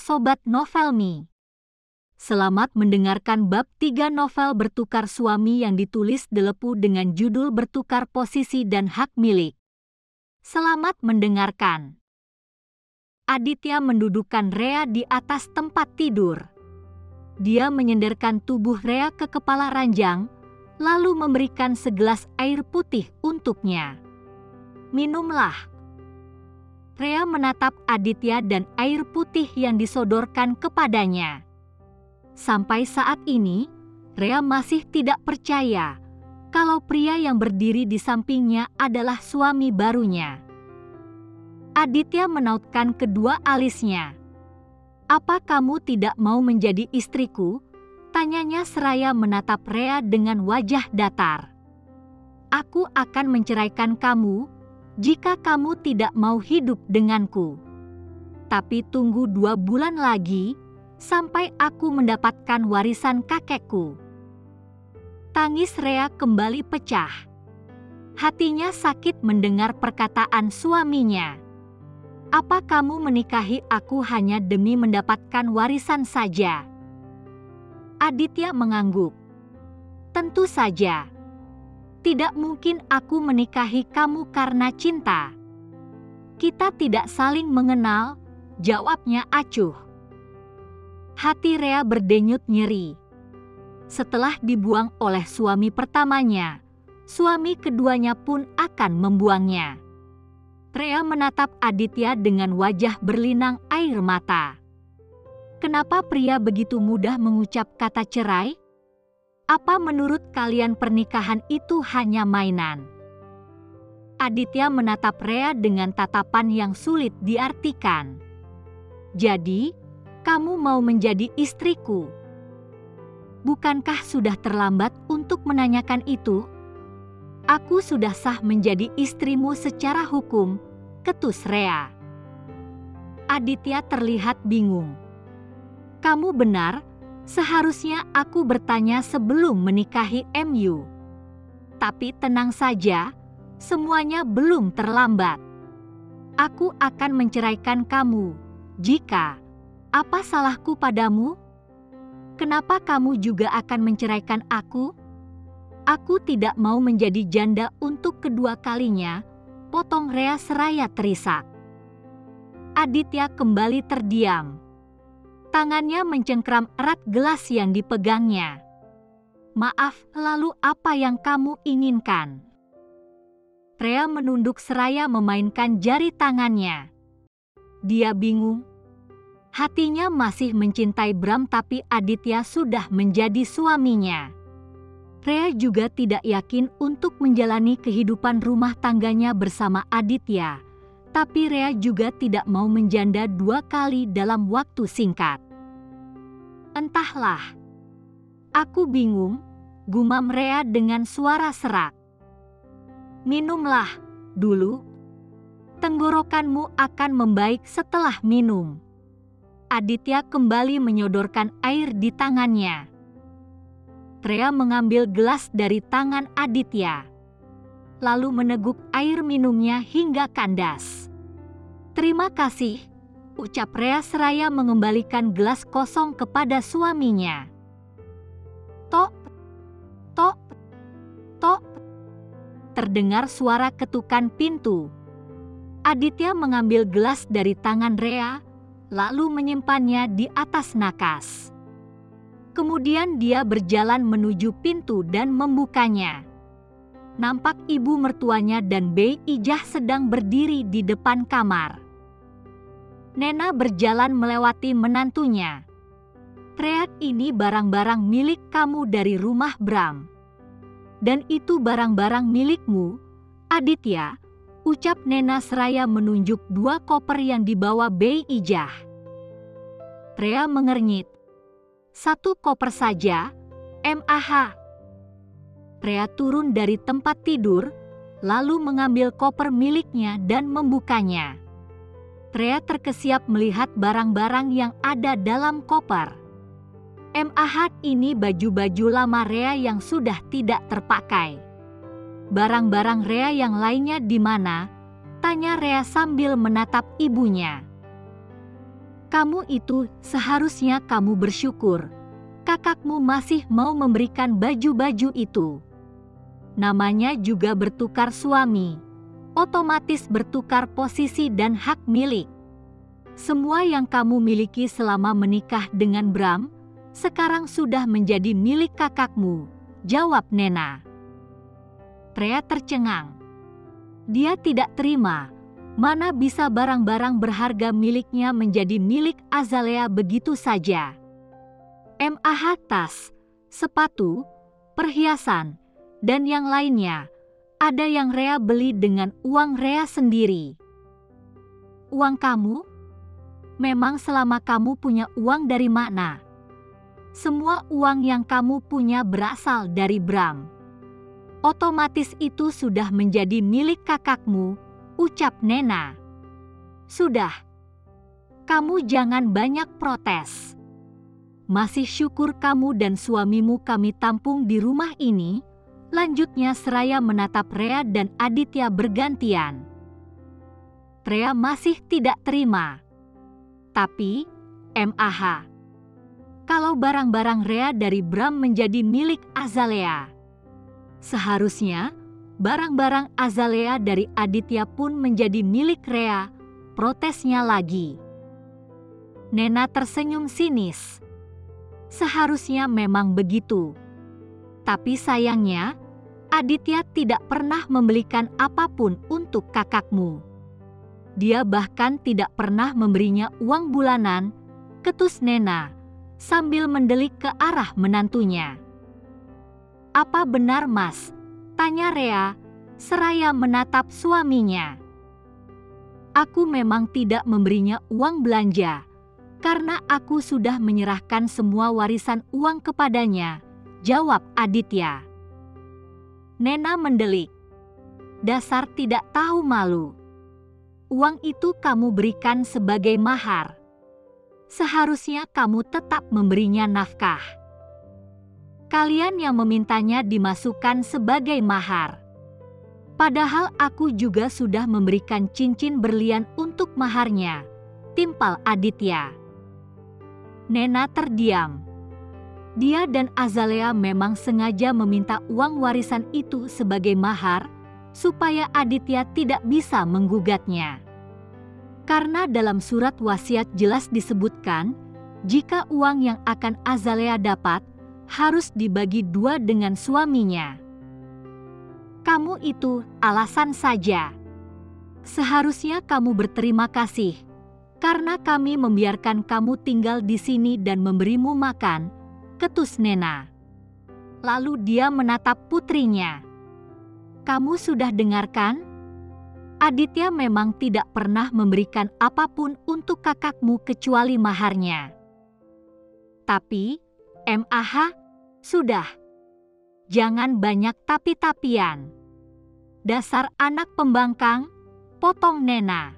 Sobat Novelmi. Selamat mendengarkan bab 3 novel Bertukar Suami yang ditulis Delepu dengan judul Bertukar Posisi dan Hak Milik. Selamat mendengarkan. Aditya mendudukkan Rea di atas tempat tidur. Dia menyenderkan tubuh Rea ke kepala ranjang, lalu memberikan segelas air putih untuknya. Minumlah. Rea menatap Aditya dan air putih yang disodorkan kepadanya. Sampai saat ini, Rea masih tidak percaya kalau pria yang berdiri di sampingnya adalah suami barunya. Aditya menautkan kedua alisnya. "Apa kamu tidak mau menjadi istriku?" tanyanya seraya menatap Rea dengan wajah datar. "Aku akan menceraikan kamu jika kamu tidak mau hidup denganku. Tapi tunggu dua bulan lagi sampai aku mendapatkan warisan kakekku. Tangis Rea kembali pecah. Hatinya sakit mendengar perkataan suaminya. Apa kamu menikahi aku hanya demi mendapatkan warisan saja? Aditya mengangguk. Tentu saja tidak mungkin aku menikahi kamu karena cinta. Kita tidak saling mengenal, jawabnya acuh. Hati Rea berdenyut nyeri. Setelah dibuang oleh suami pertamanya, suami keduanya pun akan membuangnya. Rea menatap Aditya dengan wajah berlinang air mata. Kenapa pria begitu mudah mengucap kata cerai? Apa menurut kalian pernikahan itu hanya mainan? Aditya menatap Rea dengan tatapan yang sulit diartikan. Jadi, kamu mau menjadi istriku? Bukankah sudah terlambat untuk menanyakan itu? Aku sudah sah menjadi istrimu secara hukum, ketus Rea. Aditya terlihat bingung. Kamu benar, Seharusnya aku bertanya sebelum menikahi MU. Tapi tenang saja, semuanya belum terlambat. Aku akan menceraikan kamu jika apa salahku padamu? Kenapa kamu juga akan menceraikan aku? Aku tidak mau menjadi janda untuk kedua kalinya, potong Rea seraya terisak. Aditya kembali terdiam Tangannya mencengkram erat gelas yang dipegangnya. Maaf, lalu apa yang kamu inginkan? Rea menunduk seraya memainkan jari tangannya. Dia bingung. Hatinya masih mencintai Bram tapi Aditya sudah menjadi suaminya. Rea juga tidak yakin untuk menjalani kehidupan rumah tangganya bersama Aditya tapi Rea juga tidak mau menjanda dua kali dalam waktu singkat. Entahlah, aku bingung, gumam Rea dengan suara serak. Minumlah dulu, tenggorokanmu akan membaik setelah minum. Aditya kembali menyodorkan air di tangannya. Rea mengambil gelas dari tangan Aditya lalu meneguk air minumnya hingga kandas. Terima kasih, ucap Rea seraya mengembalikan gelas kosong kepada suaminya. Tok, tok, tok. Terdengar suara ketukan pintu. Aditya mengambil gelas dari tangan Rea, lalu menyimpannya di atas nakas. Kemudian dia berjalan menuju pintu dan membukanya nampak ibu mertuanya dan Bei Ijah sedang berdiri di depan kamar. Nena berjalan melewati menantunya. Treat ini barang-barang milik kamu dari rumah Bram. Dan itu barang-barang milikmu, Aditya, ucap Nena seraya menunjuk dua koper yang dibawa Bei Ijah. Trea mengernyit. Satu koper saja, MAH, Rea turun dari tempat tidur, lalu mengambil koper miliknya dan membukanya. Rea terkesiap melihat barang-barang yang ada dalam koper. MAH ini baju-baju lama Rea yang sudah tidak terpakai. Barang-barang Rea yang lainnya di mana? Tanya Rea sambil menatap ibunya. Kamu itu seharusnya kamu bersyukur. Kakakmu masih mau memberikan baju-baju itu. Namanya juga bertukar suami. Otomatis bertukar posisi dan hak milik. Semua yang kamu miliki selama menikah dengan Bram, sekarang sudah menjadi milik kakakmu, jawab Nena. Pria tercengang. Dia tidak terima Mana bisa barang-barang berharga miliknya menjadi milik Azalea begitu saja? MAH tas, sepatu, perhiasan, dan yang lainnya, ada yang Rea beli dengan uang Rea sendiri. Uang kamu? Memang selama kamu punya uang dari mana? Semua uang yang kamu punya berasal dari Bram. Otomatis itu sudah menjadi milik kakakmu ucap Nena. Sudah, kamu jangan banyak protes. Masih syukur kamu dan suamimu kami tampung di rumah ini, lanjutnya seraya menatap Rea dan Aditya bergantian. Rea masih tidak terima. Tapi, MAH. Kalau barang-barang Rea dari Bram menjadi milik Azalea, seharusnya barang-barang Azalea dari Aditya pun menjadi milik Rea, protesnya lagi. Nena tersenyum sinis. Seharusnya memang begitu. Tapi sayangnya, Aditya tidak pernah membelikan apa pun untuk kakakmu. Dia bahkan tidak pernah memberinya uang bulanan, ketus Nena, sambil mendelik ke arah menantunya. Apa benar mas, Tanya Rea, seraya menatap suaminya. Aku memang tidak memberinya uang belanja, karena aku sudah menyerahkan semua warisan uang kepadanya, jawab Aditya. Nena mendelik. Dasar tidak tahu malu. Uang itu kamu berikan sebagai mahar. Seharusnya kamu tetap memberinya nafkah kalian yang memintanya dimasukkan sebagai mahar. Padahal aku juga sudah memberikan cincin berlian untuk maharnya, timpal Aditya. Nena terdiam. Dia dan Azalea memang sengaja meminta uang warisan itu sebagai mahar supaya Aditya tidak bisa menggugatnya. Karena dalam surat wasiat jelas disebutkan, jika uang yang akan Azalea dapat harus dibagi dua dengan suaminya. Kamu itu alasan saja. Seharusnya kamu berterima kasih karena kami membiarkan kamu tinggal di sini dan memberimu makan, ketus Nena. Lalu dia menatap putrinya. Kamu sudah dengarkan? Aditya memang tidak pernah memberikan apa pun untuk kakakmu kecuali maharnya. Tapi, MAH sudah. Jangan banyak tapi-tapian. Dasar anak pembangkang, potong Nena.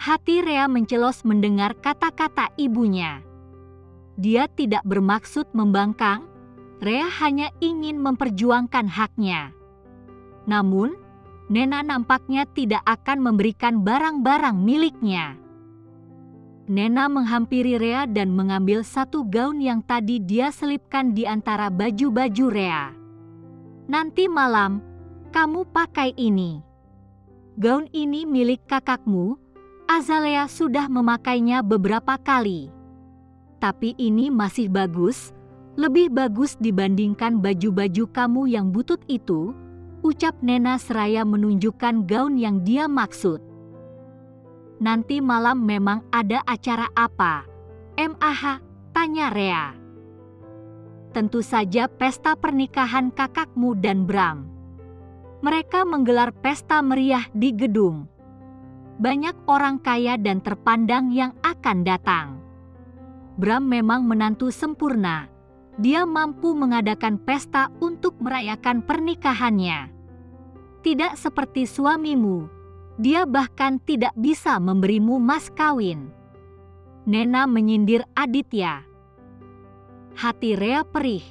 Hati Rea mencelos mendengar kata-kata ibunya. Dia tidak bermaksud membangkang, Rea hanya ingin memperjuangkan haknya. Namun, Nena nampaknya tidak akan memberikan barang-barang miliknya. Nena menghampiri Rea dan mengambil satu gaun yang tadi dia selipkan di antara baju-baju Rea. Nanti malam, kamu pakai ini. Gaun ini milik kakakmu, Azalea sudah memakainya beberapa kali. Tapi ini masih bagus, lebih bagus dibandingkan baju-baju kamu yang butut itu, ucap Nena seraya menunjukkan gaun yang dia maksud nanti malam memang ada acara apa? MAH, tanya Rea. Tentu saja pesta pernikahan kakakmu dan Bram. Mereka menggelar pesta meriah di gedung. Banyak orang kaya dan terpandang yang akan datang. Bram memang menantu sempurna. Dia mampu mengadakan pesta untuk merayakan pernikahannya. Tidak seperti suamimu, dia bahkan tidak bisa memberimu mas kawin. Nena menyindir Aditya. Hati Rea perih.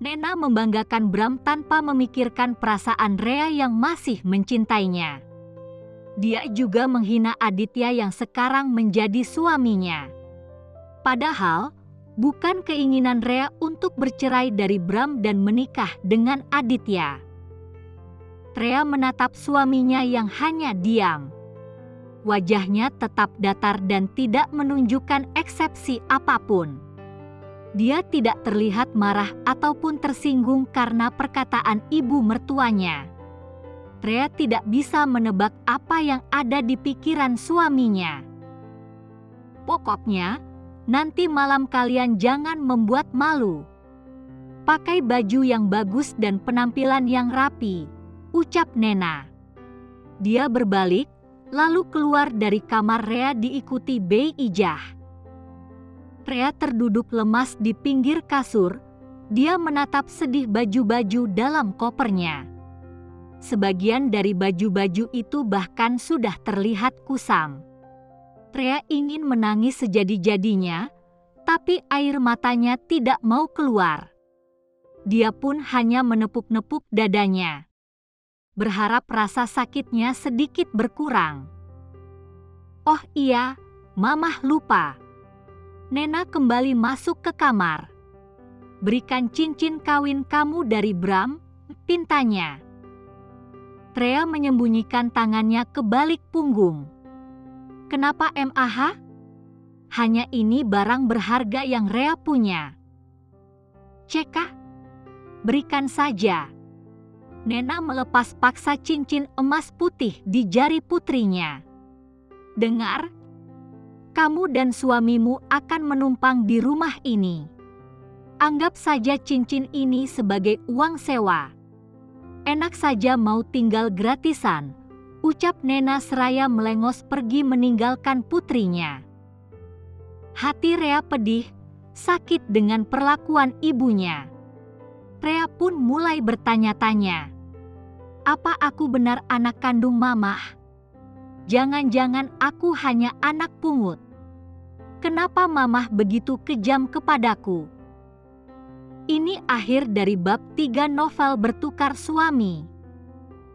Nena membanggakan Bram tanpa memikirkan perasaan Rea yang masih mencintainya. Dia juga menghina Aditya yang sekarang menjadi suaminya. Padahal, bukan keinginan Rea untuk bercerai dari Bram dan menikah dengan Aditya. Rea menatap suaminya yang hanya diam. Wajahnya tetap datar dan tidak menunjukkan eksepsi apa pun. Dia tidak terlihat marah ataupun tersinggung karena perkataan ibu mertuanya. Rea tidak bisa menebak apa yang ada di pikiran suaminya. Pokoknya, nanti malam kalian jangan membuat malu. Pakai baju yang bagus dan penampilan yang rapi, ucap Nena. Dia berbalik, lalu keluar dari kamar Rea diikuti Bei Ijah. Rea terduduk lemas di pinggir kasur. Dia menatap sedih baju-baju dalam kopernya. Sebagian dari baju-baju itu bahkan sudah terlihat kusam. Rea ingin menangis sejadi-jadinya, tapi air matanya tidak mau keluar. Dia pun hanya menepuk-nepuk dadanya. Berharap rasa sakitnya sedikit berkurang. Oh iya, mamah lupa Nena kembali masuk ke kamar. Berikan cincin kawin kamu dari Bram, pintanya. Trea menyembunyikan tangannya ke balik punggung. Kenapa MAH? Hanya ini barang berharga yang Rea punya. Cekah? Berikan saja. Nena melepas paksa cincin emas putih di jari putrinya. Dengar, kamu dan suamimu akan menumpang di rumah ini. Anggap saja cincin ini sebagai uang sewa. Enak saja mau tinggal gratisan, ucap Nena seraya melengos pergi meninggalkan putrinya. Hati Rea pedih, sakit dengan perlakuan ibunya. Rea pun mulai bertanya-tanya, apa aku benar anak kandung mamah? Jangan-jangan aku hanya anak pungut kenapa mamah begitu kejam kepadaku? Ini akhir dari bab tiga novel bertukar suami.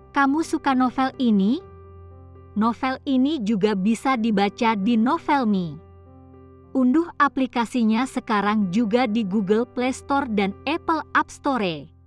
Kamu suka novel ini? Novel ini juga bisa dibaca di Novelme. Unduh aplikasinya sekarang juga di Google Play Store dan Apple App Store.